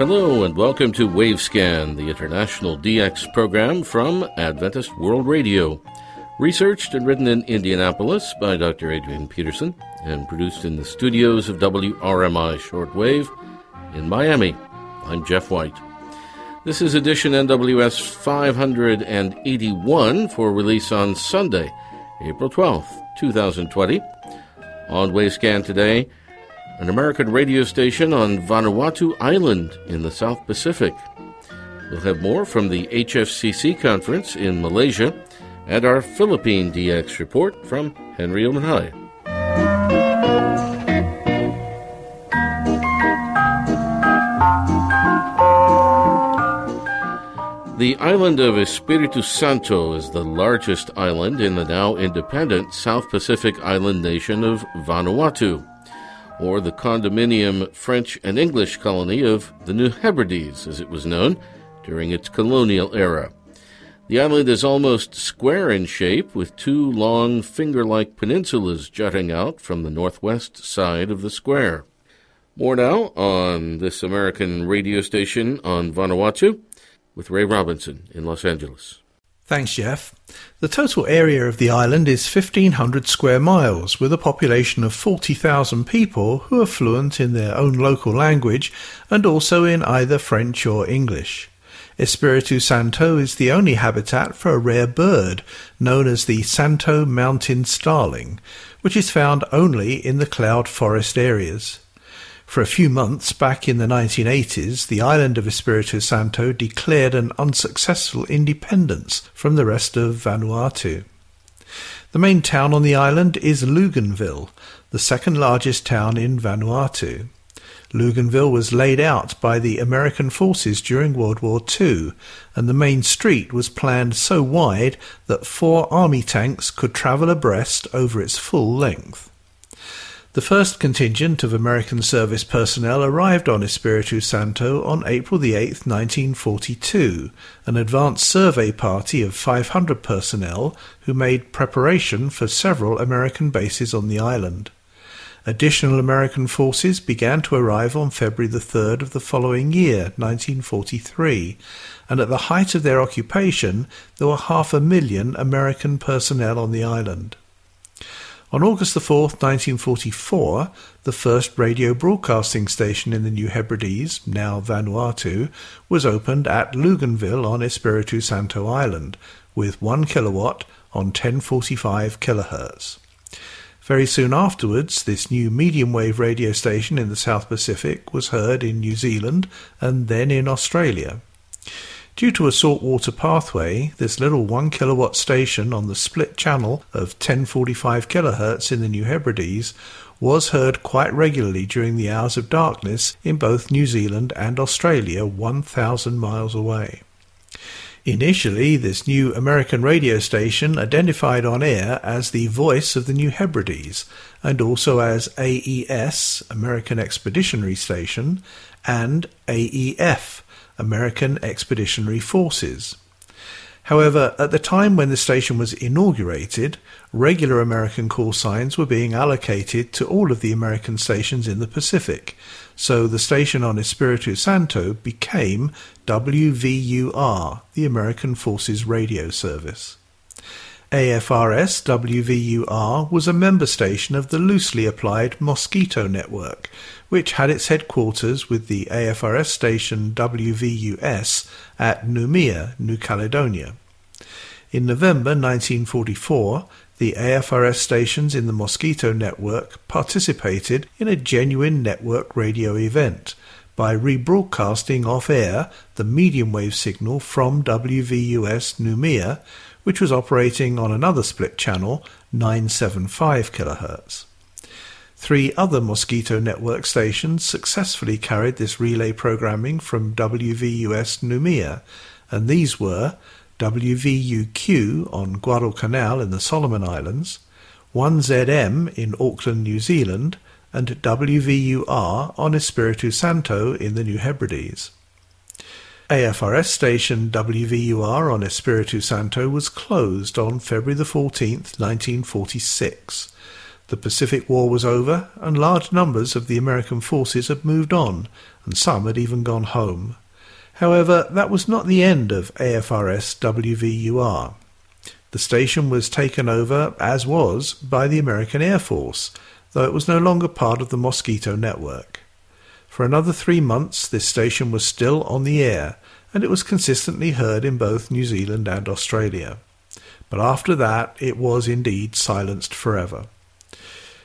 Hello and welcome to Wavescan, the international DX program from Adventist World Radio. Researched and written in Indianapolis by Dr. Adrian Peterson and produced in the studios of WRMI Shortwave in Miami. I'm Jeff White. This is edition NWS 581 for release on Sunday, April 12th, 2020. On Wavescan today, an American radio station on Vanuatu Island in the South Pacific. We'll have more from the HFCC conference in Malaysia and our Philippine DX report from Henry Umaday. The island of Espiritu Santo is the largest island in the now independent South Pacific island nation of Vanuatu, or the condominium French and English colony of the New Hebrides, as it was known during its colonial era. The island is almost square in shape, with two long finger like peninsulas jutting out from the northwest side of the square. More now on this American radio station on Vanuatu with Ray Robinson in Los Angeles. Thanks, Jeff. The total area of the island is 1,500 square miles, with a population of 40,000 people who are fluent in their own local language and also in either French or English. Espiritu Santo is the only habitat for a rare bird known as the Santo mountain starling, which is found only in the cloud forest areas. For a few months back in the 1980s, the island of Espiritu Santo declared an unsuccessful independence from the rest of Vanuatu. The main town on the island is Luganville, the second largest town in Vanuatu. Luganville was laid out by the American forces during World War II, and the main street was planned so wide that four army tanks could travel abreast over its full length. The first contingent of American service personnel arrived on Espiritu Santo on April 8, 1942, an advance survey party of 500 personnel who made preparation for several American bases on the island. Additional American forces began to arrive on February the 3rd of the following year, 1943, and at the height of their occupation there were half a million American personnel on the island. On August 4, 1944, the first radio broadcasting station in the New Hebrides, now Vanuatu, was opened at Luganville on Espiritu Santo Island, with 1 kilowatt on 1045 kilohertz. Very soon afterwards, this new medium wave radio station in the South Pacific was heard in New Zealand and then in Australia. Due to a saltwater pathway, this little 1 kilowatt station on the split channel of 1045 kHz in the New Hebrides was heard quite regularly during the hours of darkness in both New Zealand and Australia 1,000 miles away. Initially, this new American radio station identified on air as the voice of the New Hebrides and also as AES, American Expeditionary Station, and AEF, American Expeditionary Forces. However, at the time when the station was inaugurated, regular American call signs were being allocated to all of the American stations in the Pacific, so the station on Espiritu Santo became WVUR, the American Forces Radio Service. AFRS WVUR was a member station of the loosely applied Mosquito Network, which had its headquarters with the AFRS station WVUS at Noumea, New Caledonia. In November 1944, the AFRS stations in the Mosquito Network participated in a genuine network radio event by rebroadcasting off air the medium wave signal from WVUS Noumea which was operating on another split channel, 975 kHz. Three other Mosquito Network stations successfully carried this relay programming from WVUS Noumea, and these were WVUQ on Guadalcanal in the Solomon Islands, 1ZM in Auckland, New Zealand, and WVUR on Espiritu Santo in the New Hebrides. AFRS station WVUR on Espiritu Santo was closed on February 14, 1946. The Pacific War was over, and large numbers of the American forces had moved on, and some had even gone home. However, that was not the end of AFRS WVUR. The station was taken over, as was, by the American Air Force, though it was no longer part of the Mosquito network. For another three months, this station was still on the air, and it was consistently heard in both New Zealand and Australia. But after that, it was indeed silenced forever.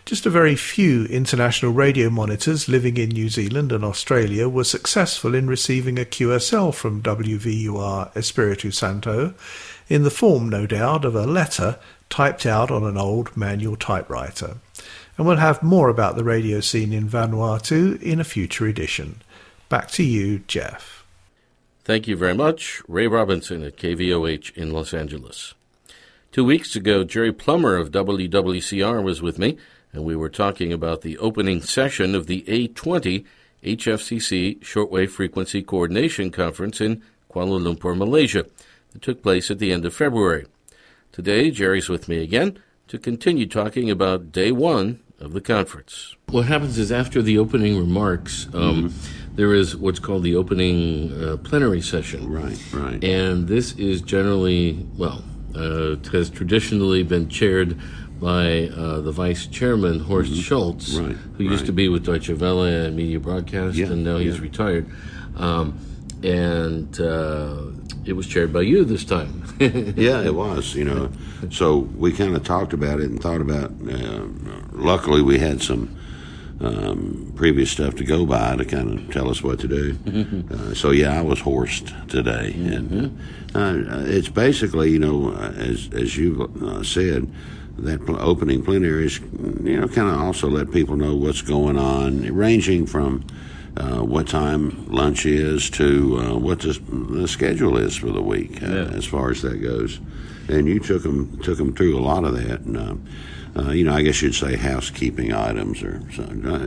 Just a very few international radio monitors living in New Zealand and Australia were successful in receiving a QSL from WVUR Espiritu Santo, in the form, no doubt, of a letter typed out on an old manual typewriter. And we'll have more about the radio scene in Vanuatu in a future edition. Back to you, Jeff. Thank you very much, Ray Robinson at KVOH in Los Angeles. Two weeks ago, Jerry Plummer of WWCR was with me and we were talking about the opening session of the A20 HFCC Shortwave Frequency Coordination Conference in Kuala Lumpur, Malaysia, that took place at the end of February. Today, Jerry's with me again to continue talking about day one of the conference. What happens is after the opening remarks, um, mm-hmm. there is what's called the opening uh, plenary session. Right, right. And this is generally, well, uh, has traditionally been chaired by uh, the vice chairman Horst mm-hmm. Schulze, right, who right. used to be with Deutsche Welle and Media Broadcast, yeah, and now yeah. he's retired. Um, and uh, it was chaired by you this time. yeah, it was. You know, so we kind of talked about it and thought about. Uh, luckily, we had some. Um, previous stuff to go by to kind of tell us what to do. Uh, so yeah, I was Horst today, mm-hmm. and uh, it's basically you know as as you uh, said, that opening plenary is, you know, kind of also let people know what's going on, ranging from uh, what time lunch is to uh, what the, the, schedule is for the week, uh, yeah. as far as that goes. And you took them took them through a lot of that, and uh, uh, you know, I guess you'd say housekeeping items or something, uh,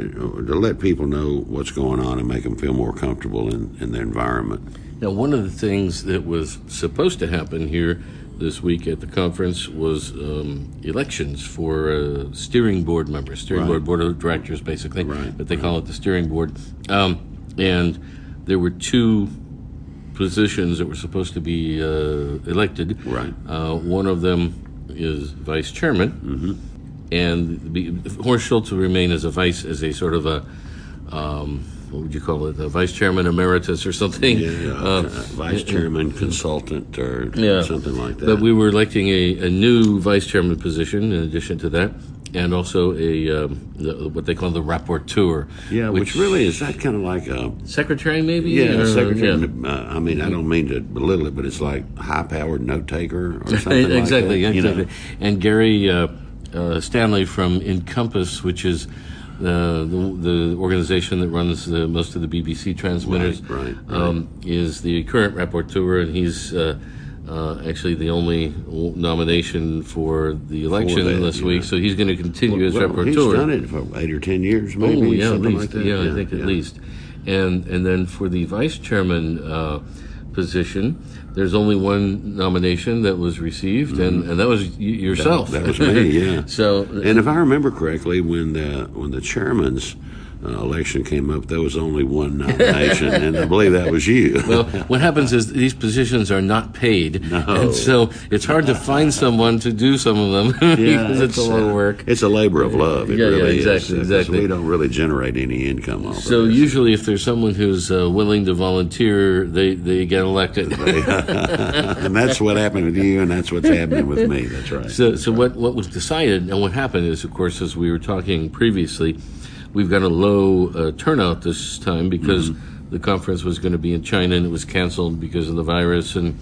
to let people know what's going on and make them feel more comfortable in, in their environment. Now, one of the things that was supposed to happen here this week at the conference was um, elections for uh, steering board members, steering right. board, board of directors, basically, right. but they right. call it the steering board. Um, and there were two positions that were supposed to be uh, elected. Right. Uh, one of them is vice chairman, mm-hmm. and be, Horst Schulze will remain as a vice, as a sort of a um, what would you call it, a vice chairman emeritus or something? Yeah, uh, vice chairman consultant or yeah. something like that. But we were electing a, a new vice chairman position in addition to that. And also a um, the, what they call the rapporteur. Yeah, which, which, really is that kind of like a secretary, maybe. Yeah, or, secretary. Yeah. Uh, I mean, I don't mean to belittle it, but it's like high-powered note taker or something exactly, like that. Exactly, you know? And Gary uh, uh, Stanley from Encompass, which is uh, the, the organization that runs the, most of the BBC transmitters, right, right, right. Um, is the current rapporteur, and he's uh, uh, actually the only nomination for the election that, this week. So he's going to continue well, as well, rapporteur. He's done it for eight or ten years, maybe. Oh, yeah, at least. Like yeah, yeah, I think yeah. at least. And and then for the vice chairman uh, position there's only one nomination that was received, mm-hmm. and, and that was y- yourself. That, that was me, yeah. so, and if I remember correctly, when the when the chairman's uh, election came up, there was only one nomination, and I believe that was you. well, what happens is these positions are not paid, no. and so it's hard to find someone to do some of them yeah, because it's, it's, a lot of work. It's a labor of love. It yeah, really yeah, exactly, is. exactly. We don't really generate any income off so of usually, if there's someone who's uh, willing to volunteer, they they get elected. and that's what happened with you, and that's what's happening with me. That's right. So, that's so right. what what was decided, and what happened is, of course, as we were talking previously we've got a low uh, turnout this time because mm-hmm. the conference was going to be in China and it was canceled because of the virus, and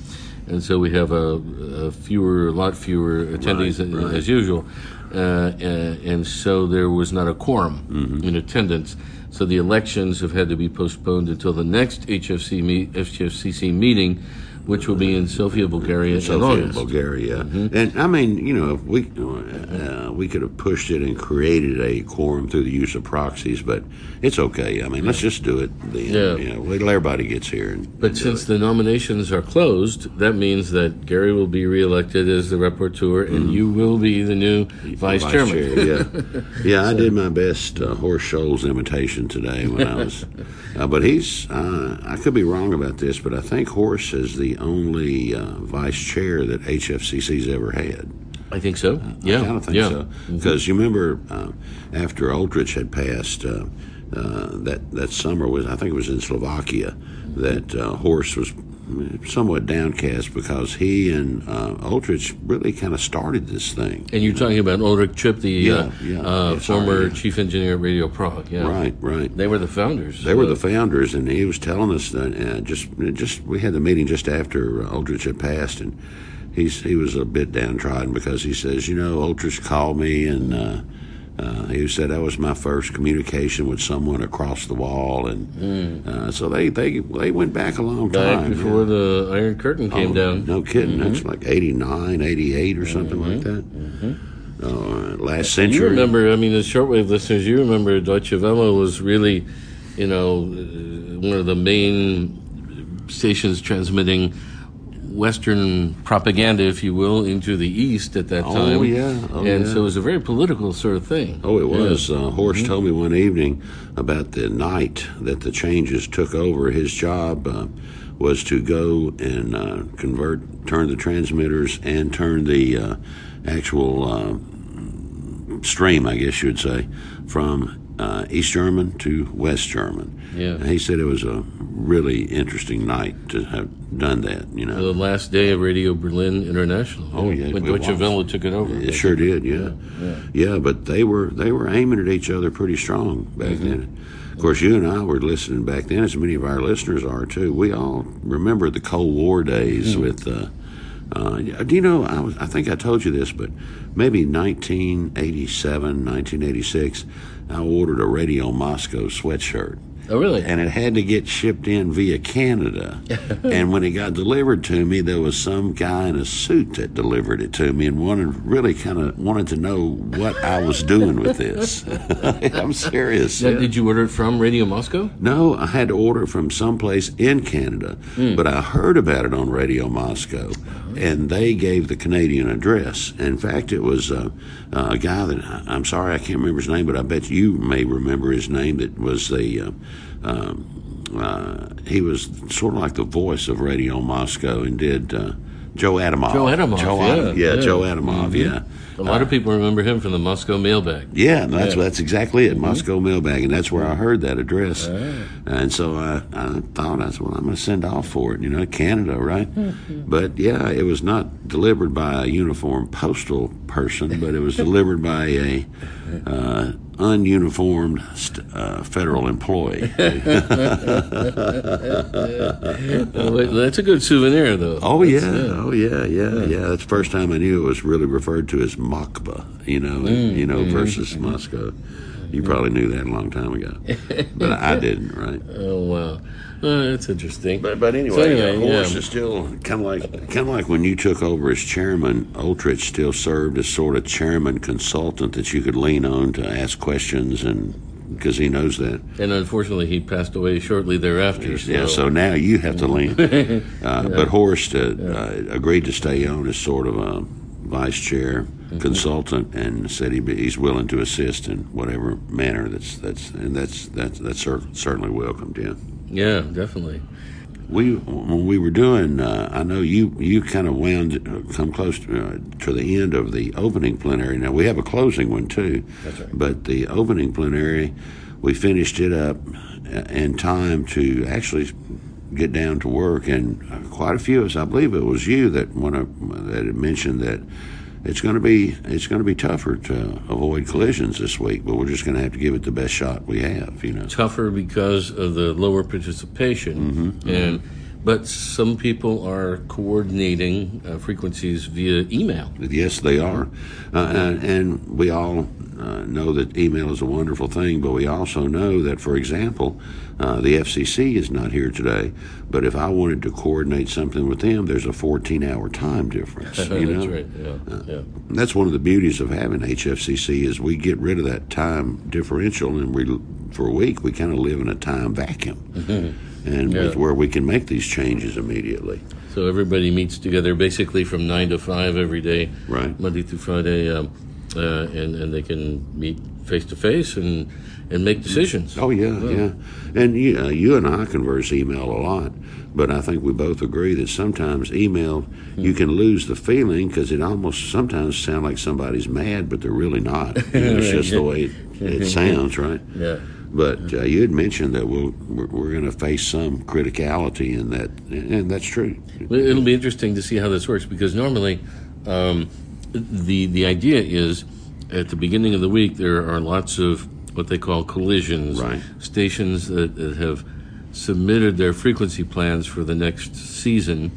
and so we have a, a fewer, a lot fewer attendees right, as, right. as usual, uh, and, and, so there was not a quorum mm-hmm. in attendance. So the elections have had to be postponed until the next HFC meet, HFCC meeting, which will be in Sofia, Bulgaria, Sofia. Bulgaria. And I mean, you know, if we uh, we could have pushed it and created a quorum through the use of proxies, but it's okay. I mean, let's just do it. Then, Yeah. You know, wait till everybody gets here. And, But since the nominations are closed, that means that Gary will be reelected as the rapporteur, and you will be the new vice, chairman. chair, yeah, yeah. I did my best uh, Schulze imitation today when I was, uh, but he's. Uh, I could be wrong about this, but I think Horst is the only uh, vice chair that HFCC's ever had. I think so. Yeah, I kind of think yeah. so. Because you remember uh, after Ulrich had passed, uh, uh, that that summer was I think it was in Slovakia that uh, Horst was somewhat downcast because he and uh, Ulrich really kind of started this thing. And you're talking about Ulrich Tripp, the Yeah, uh, yeah. uh, sorry, former yeah. chief engineer at Radio Prague. Yeah, Right, right. They were the founders. They were Uh, the founders, and he was telling us that uh, just just we had the meeting just after uh, Ulrich had passed, and he's he was a bit downtrodden because he says, you know, Ulrich called me and. Uh, he said that was my first communication with someone across the wall, and uh, so they, they they went back a long back time. before yeah. the Iron Curtain came Oh, down. Mm-hmm. No kidding. That's like 89, 88 or something like that. Uh, last century. You remember, I mean, the shortwave listeners, you remember Deutsche Welle was really, you know, uh, one of the main stations transmitting Western propaganda, if you will, into the East at that time. Oh, time. yeah. Oh, and yeah. so it was a very political sort of thing. Oh, it was. Uh, Horst Mm-hmm. told me one evening about the night that the changes took over. His job uh, was to go and uh, convert, turn the transmitters, and turn the uh, actual uh, stream, I guess you would say, from uh, East German to West German. Yeah. And he said it was a really interesting night to have done that. You know. The last day of Radio Berlin International. Oh, yeah, when Deutsche. Welle took it over. It sure did, yeah. yeah. but they were they were aiming at each other pretty strong back Mm-hmm. then. Of course, you and I were listening back then, as many of our listeners are too. We all remember the Cold War days Mm-hmm. with. Uh, uh, do you know? I, was, I think I told you this, but maybe 1987, 1986, I ordered a Radio Moscow sweatshirt Oh, really? and it had to get shipped in via Canada. and when it got delivered to me, there was some guy in a suit that delivered it to me and wanted really kind of wanted to know what I was doing with this. I'm serious. Now, Did you order it from Radio Moscow? No, I had to order it from someplace in Canada, but I heard about it on Radio Moscow, and they gave the Canadian address. In fact, it was uh, uh, a guy that I'm sorry I can't remember his name, but I bet you may remember his name. That was the uh, um, uh, he was sort of like the voice of Radio Moscow and did. Uh, Joe Adamov. Joe Adamov, Joe yeah, yeah, yeah. Joe Adamov. Yeah, A lot of people remember him from the Moscow mailbag. yeah, that's Yeah. Mm-hmm. that's exactly it. Moscow mailbag, and that's where I heard that address. And so I, I thought I said, well, I'm going to send off for it. You know, Canada, right? Mm-hmm. But yeah, it was not delivered by a uniformed postal person, but it was delivered by a uh, ununiformed st- uh, federal employee. Wait, that's a good souvenir, though. Oh yeah, oh yeah, yeah, yeah. That's the first time I knew it was really referred to as Moskva, you know, Mm, you know, mm-hmm. versus Moscow. You probably knew that a long time ago, but I didn't, right? Oh, wow. Oh, that's interesting. But but anyway, So anyway, Horst yeah. is still kind of like kind of like when you took over as chairman. Ulrich still served as sort of chairman consultant that you could lean on to ask questions, and because he knows that. And unfortunately, he passed away shortly thereafter. So. Yeah, so now you have to lean. Uh, But Horst uh, uh, agreed to stay on as sort of a vice chair Mm-hmm. consultant, and said he, he's willing to assist in whatever manner that's that's and that's that's that's cer- certainly welcomed. Yeah. yeah, definitely. We when we were doing, uh, I know you you kind of wound uh, come close to, uh, to the end of the opening plenary. Now we have a closing one too, That's right. but the opening plenary, we finished it up uh, in time to actually get down to work, and uh, quite a few of us, I believe it was you that one of that had mentioned that. It's going to be it's going to be tougher to avoid collisions this week, but we're just going to have to give it the best shot we have, you know. Tougher because of the lower participation, Mm-hmm, and but some people are coordinating uh, frequencies via email. Yes, they are, uh, and, and we all uh, know that email is a wonderful thing, but we also know that, for example, uh, the FCC is not here today. But if I wanted to coordinate something with them, there's a 14-hour time difference. You That's know? right. Yeah. yeah. That's one of the beauties of having HFCC is we get rid of that time differential, and we for a week we kind of live in a time vacuum, and Yeah. with where we can make these changes immediately. So everybody meets together basically from nine to five every day, Right. Monday through Friday, um, uh, and and they can meet face to face and and make decisions. Oh yeah, yeah. And you, uh, you and I converse email a lot, but I think we both agree that sometimes email you can lose the feeling because it almost sometimes sounds like somebody's mad, but they're really not. You know, it's just the way it, it sounds, right? Yeah. But uh, you had mentioned that we'll, we're, we're going to face some criticality in that, and that's true. It'll be interesting to see how this works because normally, um, the the idea is at the beginning of the week there are lots of what they call collisions, Right. stations that, that have submitted their frequency plans for the next season,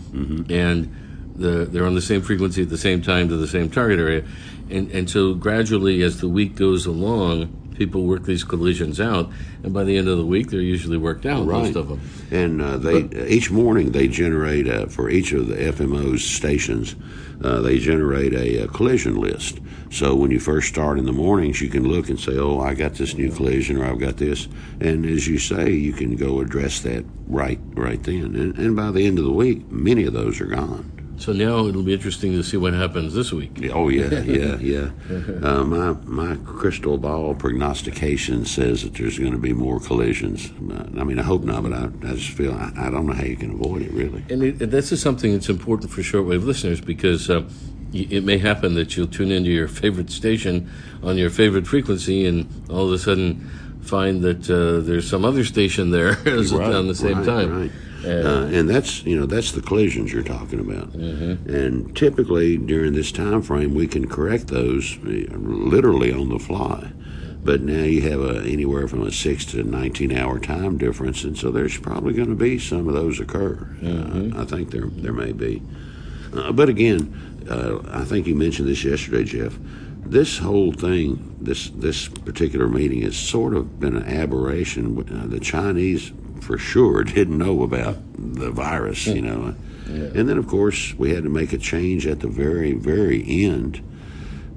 and the, they're on the same frequency at the same time to the same target area, and and so gradually as the week goes along. People work these collisions out, and by the end of the week, they're usually worked out. Most of them. And uh, they each morning they generate uh, for each of the FMO's stations, uh, they generate a, uh collision list. So when you first start in the mornings, you can look and say, "Oh, I got this new collision," or "I've got this," and as you say, you can go address that right right then. And, and by the end of the week, many of those are gone. So now it'll be interesting to see what happens this week. Oh yeah, yeah, yeah. Uh, my my crystal ball prognostication says that there's going to be more collisions. I mean, I hope not, but I, I just feel I, I don't know how you can avoid it really. And it, this is something that's important for shortwave listeners because uh, it may happen that you'll tune into your favorite station on your favorite frequency and all of a sudden find that uh, there's some other station there on the same right, time. Right. Uh, and that's you know that's the collisions you're talking about. Mm-hmm. And typically during this time frame, we can correct those uh, literally on the fly. But now you have a, anywhere from a six to nineteen hour time difference, and so there's probably going to be some of those occur. Mm-hmm. Uh, I think there there may be. Uh, but again, uh, I think you mentioned this yesterday, Jeff. This whole thing, this this particular meeting, has sort of been an aberration. Uh, the Chinese, for sure, didn't know about the virus, you know. And then, of course, we had to make a change at the very, very end.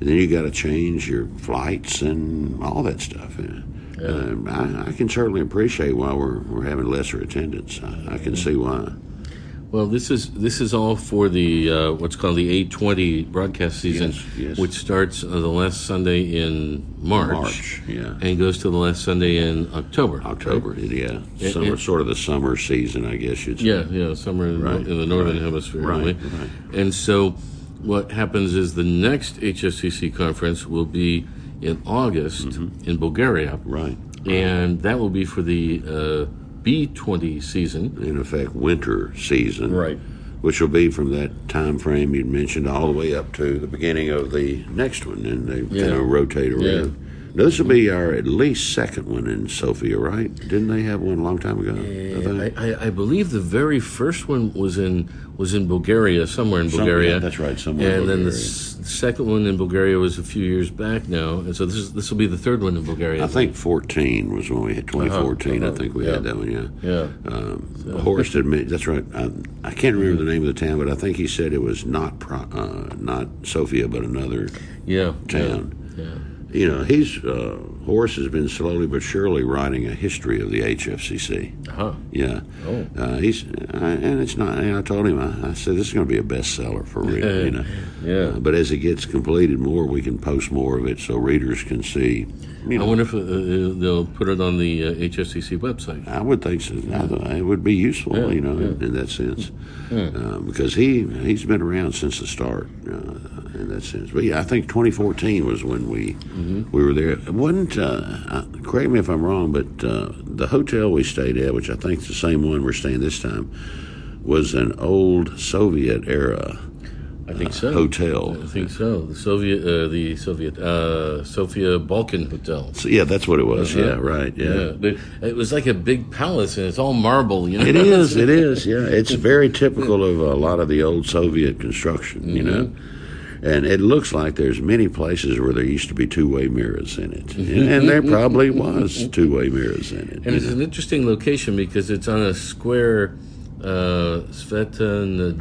And then you got to change your flights and all that stuff. Uh, I, I can certainly appreciate why we're we're having lesser attendance. I, I can see why. Well, this is this is all for the uh, what's called the A20 broadcast season, Yes, yes. which starts uh, the last Sunday in March, March, yeah. and goes to the last Sunday in October. October, yeah. It- Summer, it- sort of the summer season, I guess you'd say. Yeah, yeah, somewhere in, Right, in the northern right, hemisphere. right, right. And so, what happens is the next HFCC conference will be in August in Bulgaria, Mm-hmm. Right. and that will be for the uh, B20 season. In effect, winter season. Right. Which will be from that time frame you mentioned all the way up to the beginning of the next one, and they Yeah. kind of rotate around. Yeah. This will be our at least second one in Sofia, right? Didn't they have one a long time ago? I? I, I, I believe the very first one was in was in Bulgaria, somewhere in Bulgaria. yeah, that's right, somewhere in And then the s- second one in Bulgaria was a few years back now, and so this is this will be the third one in Bulgaria. I think 14 was when we had 2014. Uh-huh, I think we yeah. had that one, yeah. Yeah. Um, Horst admit that's right. I, I can't remember the name of the town, but I think he said it was not pro, uh, not Sofia, but another yeah, town. Yeah. You know, he's uh, Horst has been slowly but surely writing a history of the HFCC. yeah. Uh-huh. Yeah, Oh. uh, he's and it's not. And I told him, I, I said this is going to be a bestseller for real. you know, Yeah. Uh, but as it gets completed more, we can post more of it so readers can see. You I wonder if uh, uh, they'll put it on the uh, HFCC website. I would think so. I it would be useful, Yeah, you know, yeah. in, in that sense, uh, because he he's been around since the start uh, in that sense. But yeah, I think 2014 was when we Mm-hmm. we were there. It uh, uh, correct me if I'm wrong, but uh, the hotel we stayed at, which I think is the same one we're staying this time, was an old Soviet era. I think so. hotel. I think so. The Soviet, uh, the Soviet, uh, Sofia Balkan Hotel. So, yeah, that's what it was. Uh-huh. Yeah, right. Yeah, but it was like a big palace, and it's all marble. You know, It is. It is. Yeah, it's very typical of a lot of the old Soviet construction. You know, and it looks like there's many places where there used to be two-way mirrors in it, and, and there probably was two-way mirrors in it. And it's know. an interesting location because it's on a square. Uh, Sveta,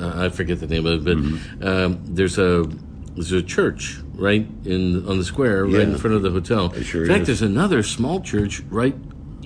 uh, I forget the name of it, but mm-hmm. um, there's a there's a church right in on the square, right in front of the hotel. Sure in fact, is. there's another small church right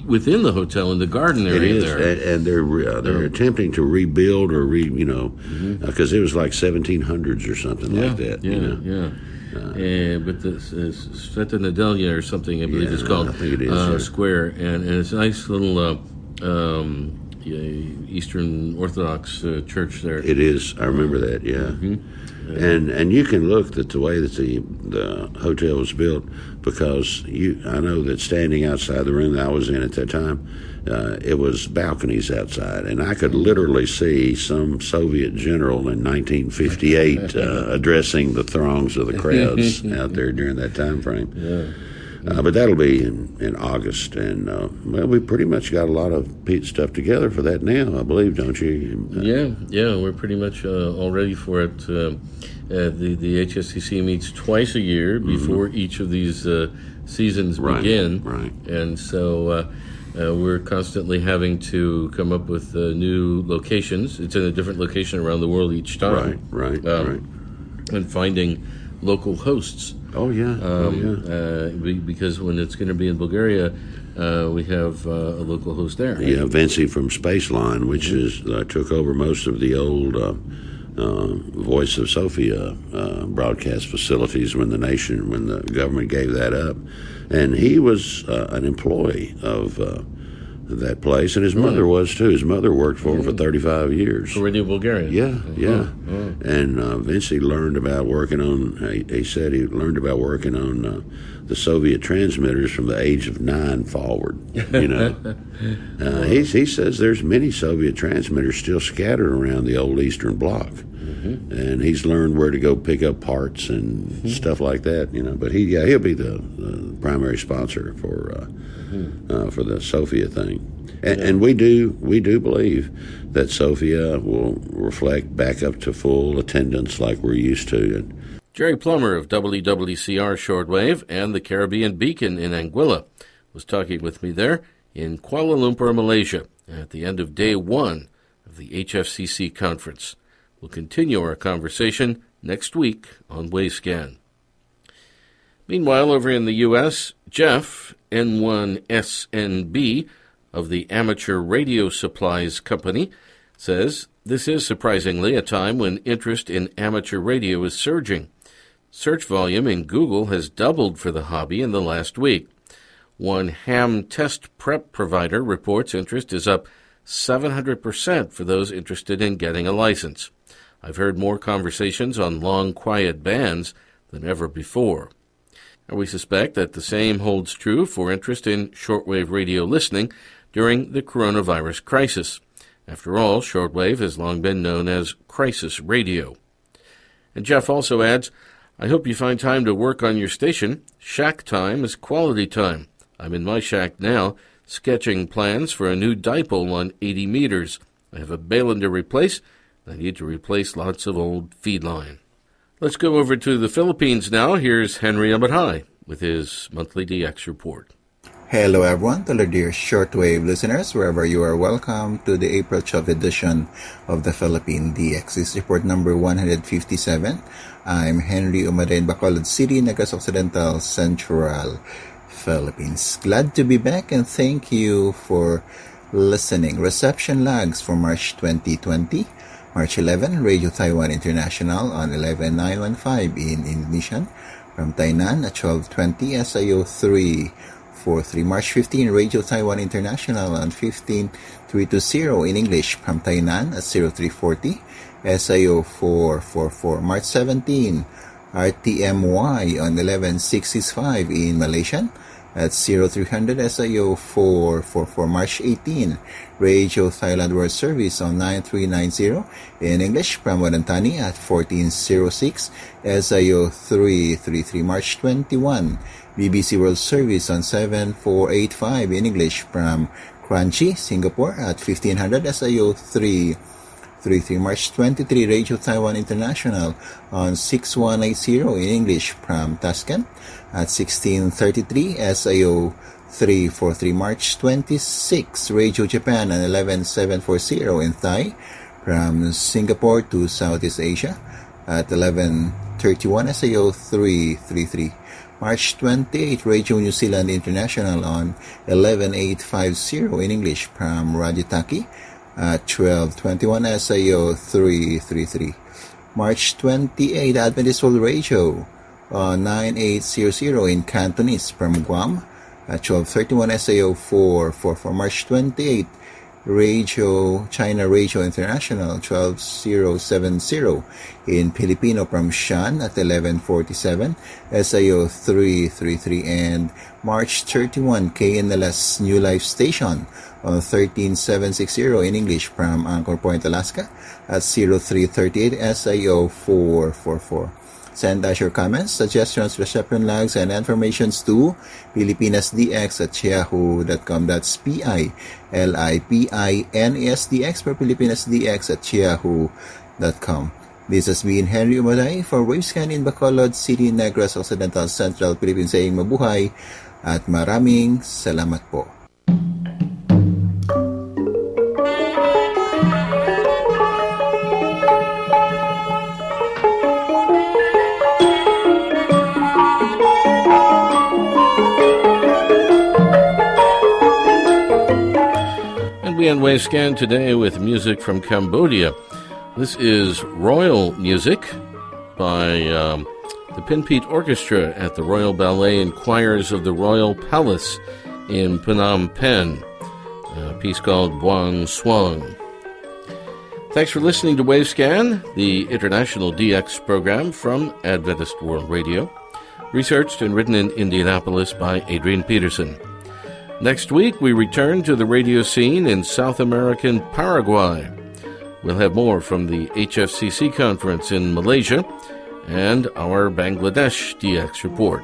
within the hotel in the garden area there, and, and they're uh, they're attempting to rebuild or re you know because mm-hmm. uh, it was like 1700s or something yeah, like that. Yeah, you know? yeah. Uh, but the uh, Sveta Nedelya or something, I believe yeah, it's called. I think it is, uh. Square, and, and it's a nice little uh, um, Eastern Orthodox uh, church there. It is. I remember that. Yeah. Mm-hmm. And and you can look at the way that the the hotel was built because you I know that standing outside the room that I was in at that time, uh, it was balconies outside, and I could literally see some Soviet general in 1958 uh, addressing the throngs of the crowds out there during that time frame. Yeah. Uh, but that'll be in, in August, and uh, well, we pretty much got a lot of Pete stuff together for that now, I believe, don't you? Uh, yeah, yeah, we're pretty much uh, all ready for it. Uh, uh, the the HFCC meets twice a year mm-hmm. before mm-hmm. each of these seasons right, begin, right? And so. we're constantly having to come up with new locations. It's in a different location around the world each time. Right, right, um, right. And finding local hosts Oh yeah, um, oh yeah. Uh, because when it's going to be in Bulgaria, uh, we have uh, a local host there. Right? Yeah, Vinci from Spaceline, which mm-hmm. is uh, took over most of the old uh, uh, Voice of Sofia broadcast facilities when the nation, when the government gave that up, and he was an employee of that place, and his mother was too. His mother worked for him for 35 years. For Radio Bulgaria? Yeah, yeah. Oh. And uh, Vinci learned about working on, he, he, said he learned about working on uh, the Soviet transmitters from the age of nine forward, you know. uh, he, he says there's many Soviet transmitters still scattered around the old Eastern Bloc. Mm-hmm. And he's learned where to go pick up parts and mm-hmm. stuff like that, you know. But he, yeah, he'll be the, the primary sponsor for uh, mm-hmm. uh, for the Sofia thing. And, yeah. and, we do we do believe that Sofia will reflect back up to full attendance like we're used to. And Jerry Plummer of WWCR Shortwave and the Caribbean Beacon in Anguilla was talking with me there in Kuala Lumpur, Malaysia, at the end of day one of the HFCC conference. We'll continue our conversation next week on Wavescan. Meanwhile, over in the U.S., Jeff, N1SNB, of the Amateur Radio Supplies Company, says this is surprisingly a time when interest in amateur radio is surging. Search volume in Google has doubled for the hobby in the last week. One ham test prep provider reports interest is up 700% for those interested in getting a license. I've heard more conversations on long, quiet bands than ever before. And we suspect that the same holds true for interest in shortwave radio listening during the coronavirus crisis. After all, shortwave has long been known as crisis radio. And Jeff also adds, I hope you find time to work on your station. Shack time is quality time. I'm in my shack now, sketching plans for a new dipole on 80 meters. I have a balun to replace. I need to replace lots of old feed line. Let's go over to the Philippines now. Here's Henry Abatai with his monthly DX report. Hello everyone, to dear shortwave listeners, wherever you are, welcome to the April 12 edition of the Philippine DX. report number 157. I'm Henry Umaday in Bacolod City, Negros Occidental, Central Philippines. Glad to be back and thank you for listening. Reception lags for March 2020. March 11, Radio Taiwan International on 11915 in Indonesian. From Tainan at 1220, SIO 343. March 15, Radio Taiwan International on 15320 in English. From Tainan at 0340, SIO 444. March 17, RTMY on 11665 in Malaysian at 0300 SIO 444 March 18 Radio Thailand World Service on 9390 in English from Udon Thani at 1406 SIO 333 March 21 BBC World Service on 7485 in English from Kranji, Singapore at 1500 SIO 3 33 March 23 Radio Taiwan International on 6180 in English from Tashkent at 1633 SIO 343 March 26 Radio Japan on 11740 in Thai from Singapore to Southeast Asia at 1131 SIO 333 March 28 Radio New Zealand International on 11850 in English from Rangitaiki at 1221 SIO 333 March 28 Adventist World Radio uh, on 9800 in Cantonese from Guam at 1231 SIO 444 March 28 Radio China Radio International 12070 in Filipino from Shan at 1147 SIO 333 and March 31 KNLS New Life Station on 13760 in English from Anchor Point, Alaska at 0338 SIO 444. Send us your comments, suggestions, reception logs, and informations to filipinasdx at yahoo.com. That's P-I-L-I-P-I-N-A-S-D-X for filipinasdx at yahoo.com. This has been Henry Umaday for Wavescan in Bacolod City, Negros Occidental, Central Philippines saying mabuhay at maraming salamat po. We end Wavescan today with music from Cambodia. This is royal music by um, the Pinpeat Orchestra at the Royal Ballet and Choirs of the Royal Palace in Phnom Penh. A piece called Buang Swang. Thanks for listening to Wavescan, the international DX program from Adventist World Radio, researched and written in Indianapolis by Adrian Peterson. Next week, we return to the radio scene in South American Paraguay. We'll have more from the HFCC conference in Malaysia and our Bangladesh DX report.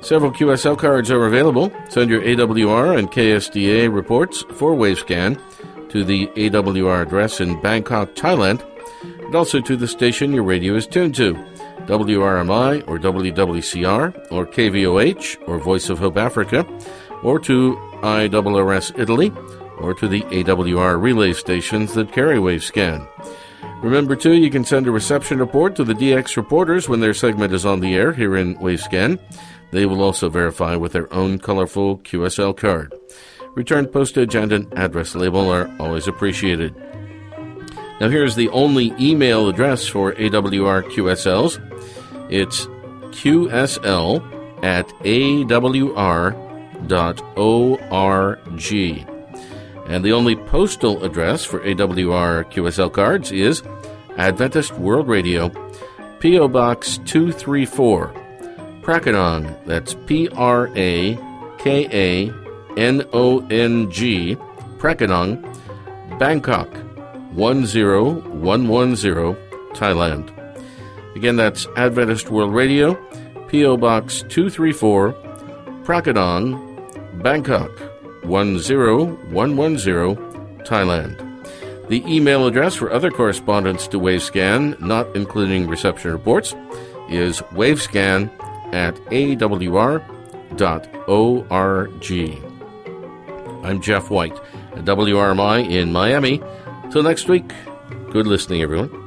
Several QSL cards are available. Send your AWR and KSDA reports for Wavescan to the AWR address in Bangkok, Thailand, and also to the station your radio is tuned to. WRMI or WWCR or KVOH or Voice of Hope Africa or to IRRS Italy, or to the AWR relay stations that carry Wavescan. Remember, too, you can send a reception report to the DX reporters when their segment is on the air here in Wavescan. They will also verify with their own colorful QSL card. Return postage and an address label are always appreciated. Now, here's the only email address for AWR QSLs. It's qsl at awr awr.org. And the only postal address for AWR QSL cards is Adventist World Radio, P.O. Box 234, Prakanong, that's P R A K A N O N G, Prakanong, Bangkok 10110, Thailand. Again, that's Adventist World Radio, P.O. Box 234, Prakanong, Bangkok 10110, Thailand. The email address for other correspondence to Wavescan, not including reception reports, is wavescan at awr.org. I'm Jeff White at WRMI in Miami. Till next week, good listening, everyone.